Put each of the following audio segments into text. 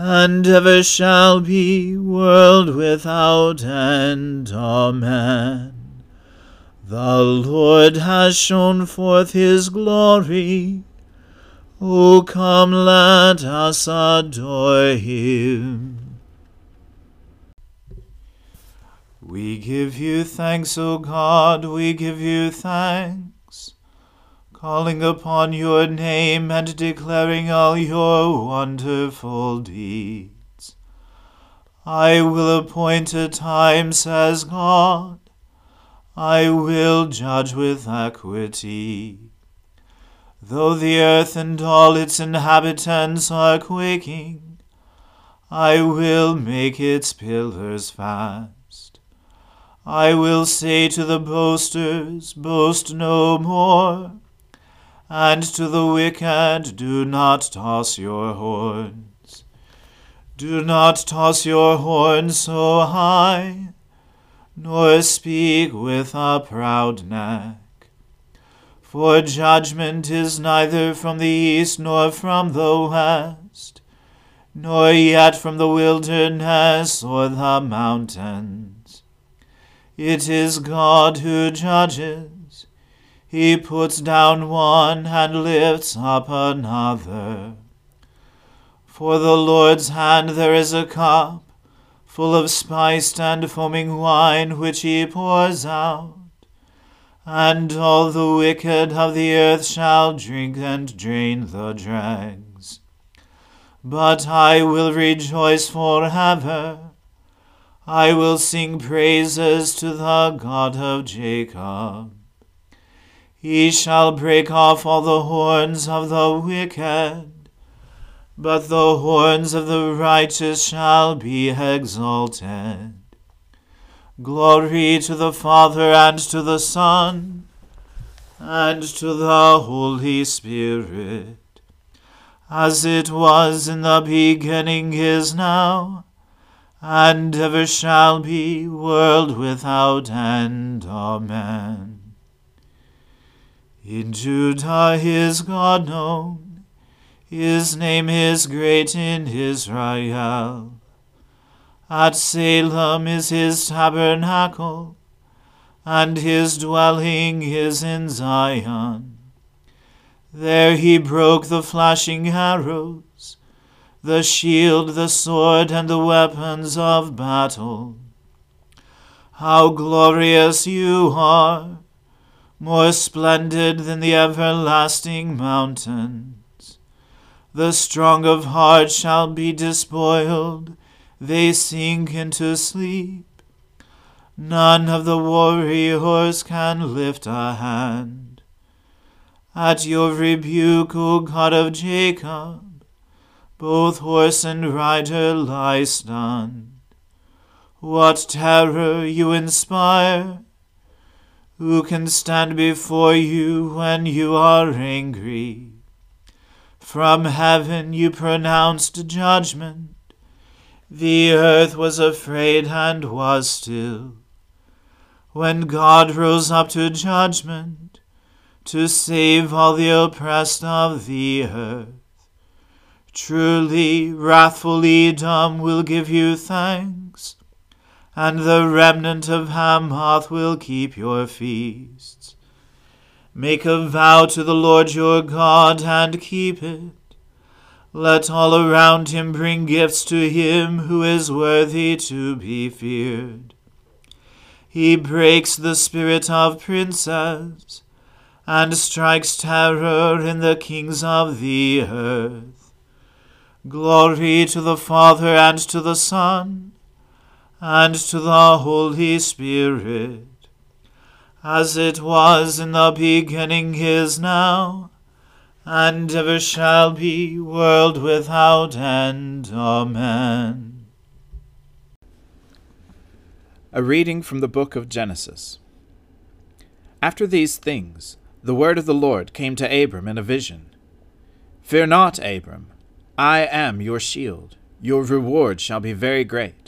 and ever shall be, world without end. Amen. The Lord has shown forth his glory. O come, let us adore him. We give you thanks, O God, we give you thanks, calling upon your name and declaring all your wonderful deeds. I will appoint a time, says God. I will judge with equity. Though the earth and all its inhabitants are quaking, I will make its pillars fast. I will say to the boasters, Boast no more, and to the wicked, Do not toss your horns. Do not toss your horns so high, nor speak with a proud neck. For judgment is neither from the east nor from the west, nor yet from the wilderness or the mountains. It is God who judges. He puts down one and lifts up another. For the Lord's hand there is a cup, full of spiced and foaming wine, which he pours out and all the wicked of the earth shall drink and drain the dregs. But I will rejoice forever. I will sing praises to the God of Jacob. He shall break off all the horns of the wicked, but the horns of the righteous shall be exalted. Glory to the Father and to the Son and to the Holy Spirit, as it was in the beginning is now, and ever shall be, world without end. Amen. In Judah is God known, his name is great in Israel. At Salem is his tabernacle, and his dwelling is in Zion. There he broke the flashing arrows, the shield, the sword, and the weapons of battle. How glorious you are, more splendid than the everlasting mountains. The strong of heart shall be despoiled, they sink into sleep. None of the warriors can lift a hand. At your rebuke, O God of Jacob, both horse and rider lie stunned. What terror you inspire! Who can stand before you when you are angry? From heaven you pronounced judgment. The earth was afraid and was still. When God rose up to judgment, to save all the oppressed of the earth. Truly, wrathful Edom will give you thanks, and the remnant of Hamath will keep your feasts. Make a vow to the Lord your God and keep it. Let all around him bring gifts to him who is worthy to be feared. He breaks the spirit of princes and strikes terror in the kings of the earth. Glory to the Father and to the Son and to the Holy Spirit, as it was in the beginning is now, and ever shall be, world without end. Amen. A reading from the book of Genesis. After these things, the word of the Lord came to Abram in a vision Fear not, Abram, I am your shield, your reward shall be very great.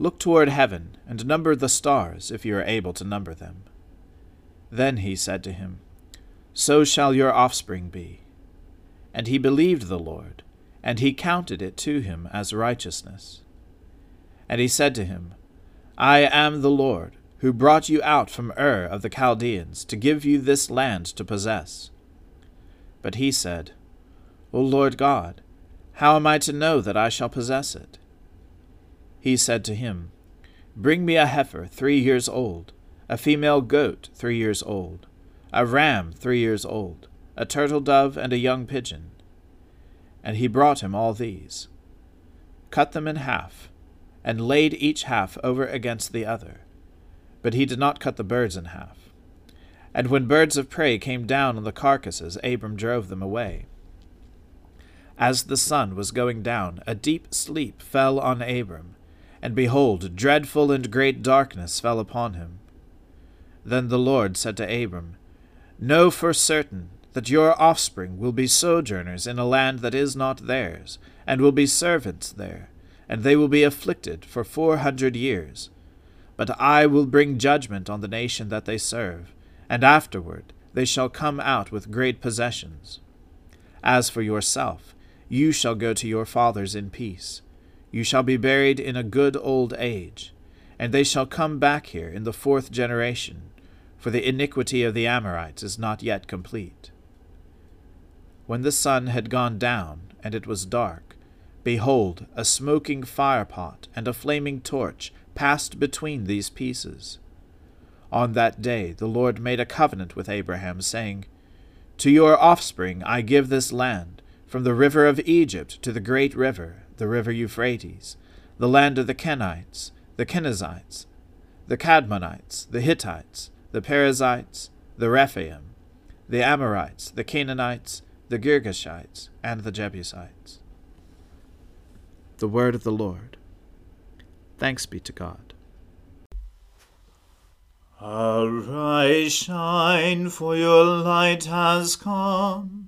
Look toward heaven, and number the stars, if you are able to number them. Then he said to him, So shall your offspring be. And he believed the Lord, and he counted it to him as righteousness. And he said to him, I am the Lord, who brought you out from Ur of the Chaldeans, to give you this land to possess. But he said, O Lord God, how am I to know that I shall possess it? He said to him, Bring me a heifer three years old, a female goat three years old, a ram three years old, a turtle dove, and a young pigeon. And he brought him all these, cut them in half, and laid each half over against the other. But he did not cut the birds in half. And when birds of prey came down on the carcasses, Abram drove them away. As the sun was going down, a deep sleep fell on Abram, and behold, dreadful and great darkness fell upon him. Then the Lord said to Abram, Know for certain that your offspring will be sojourners in a land that is not theirs, and will be servants there, and they will be afflicted for four hundred years. But I will bring judgment on the nation that they serve and afterward they shall come out with great possessions. As for yourself, you shall go to your fathers in peace. You shall be buried in a good old age, and they shall come back here in the fourth generation, for the iniquity of the Amorites is not yet complete. When the sun had gone down, and it was dark, behold, a smoking firepot and a flaming torch passed between these pieces. On that day the Lord made a covenant with Abraham, saying, To your offspring I give this land, from the river of Egypt to the great river, the river Euphrates, the land of the Kenites, the Kenizzites, the Cadmonites, the Hittites, the Perizzites, the Rephaim, the Amorites, the Canaanites, the Girgashites, and the Jebusites. The word of the Lord. Thanks be to God. Arise, shine, for your light has come,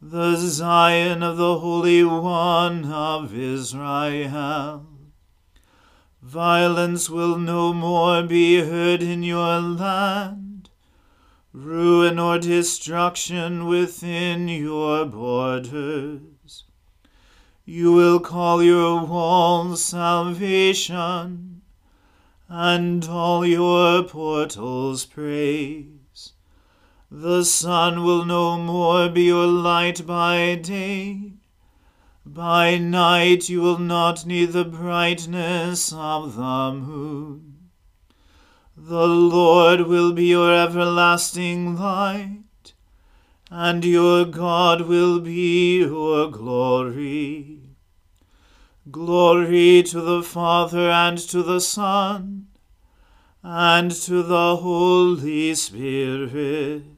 the Zion of the Holy One of Israel. Violence will no more be heard in your land, ruin or destruction within your borders. You will call your walls salvation and all your portals praise. The sun will no more be your light by day. By night you will not need the brightness of the moon. The Lord will be your everlasting light, and your God will be your glory. Glory to the Father and to the Son and to the Holy Spirit,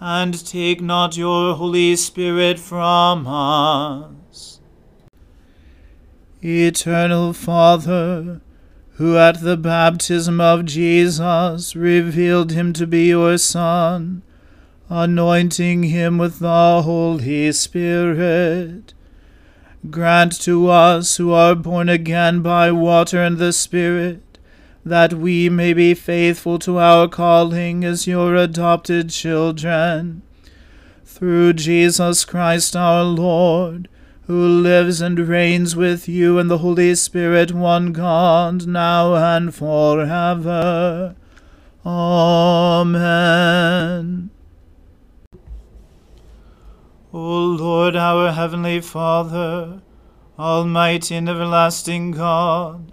and take not your Holy Spirit from us. Eternal Father, who at the baptism of Jesus revealed him to be your Son, anointing him with the Holy Spirit. Grant to us who are born again by water and the Spirit that we may be faithful to our calling as your adopted children. Through Jesus Christ our Lord, who lives and reigns with you and the Holy Spirit, one God, now and forever. Amen. O Lord, our heavenly Father, almighty and everlasting God,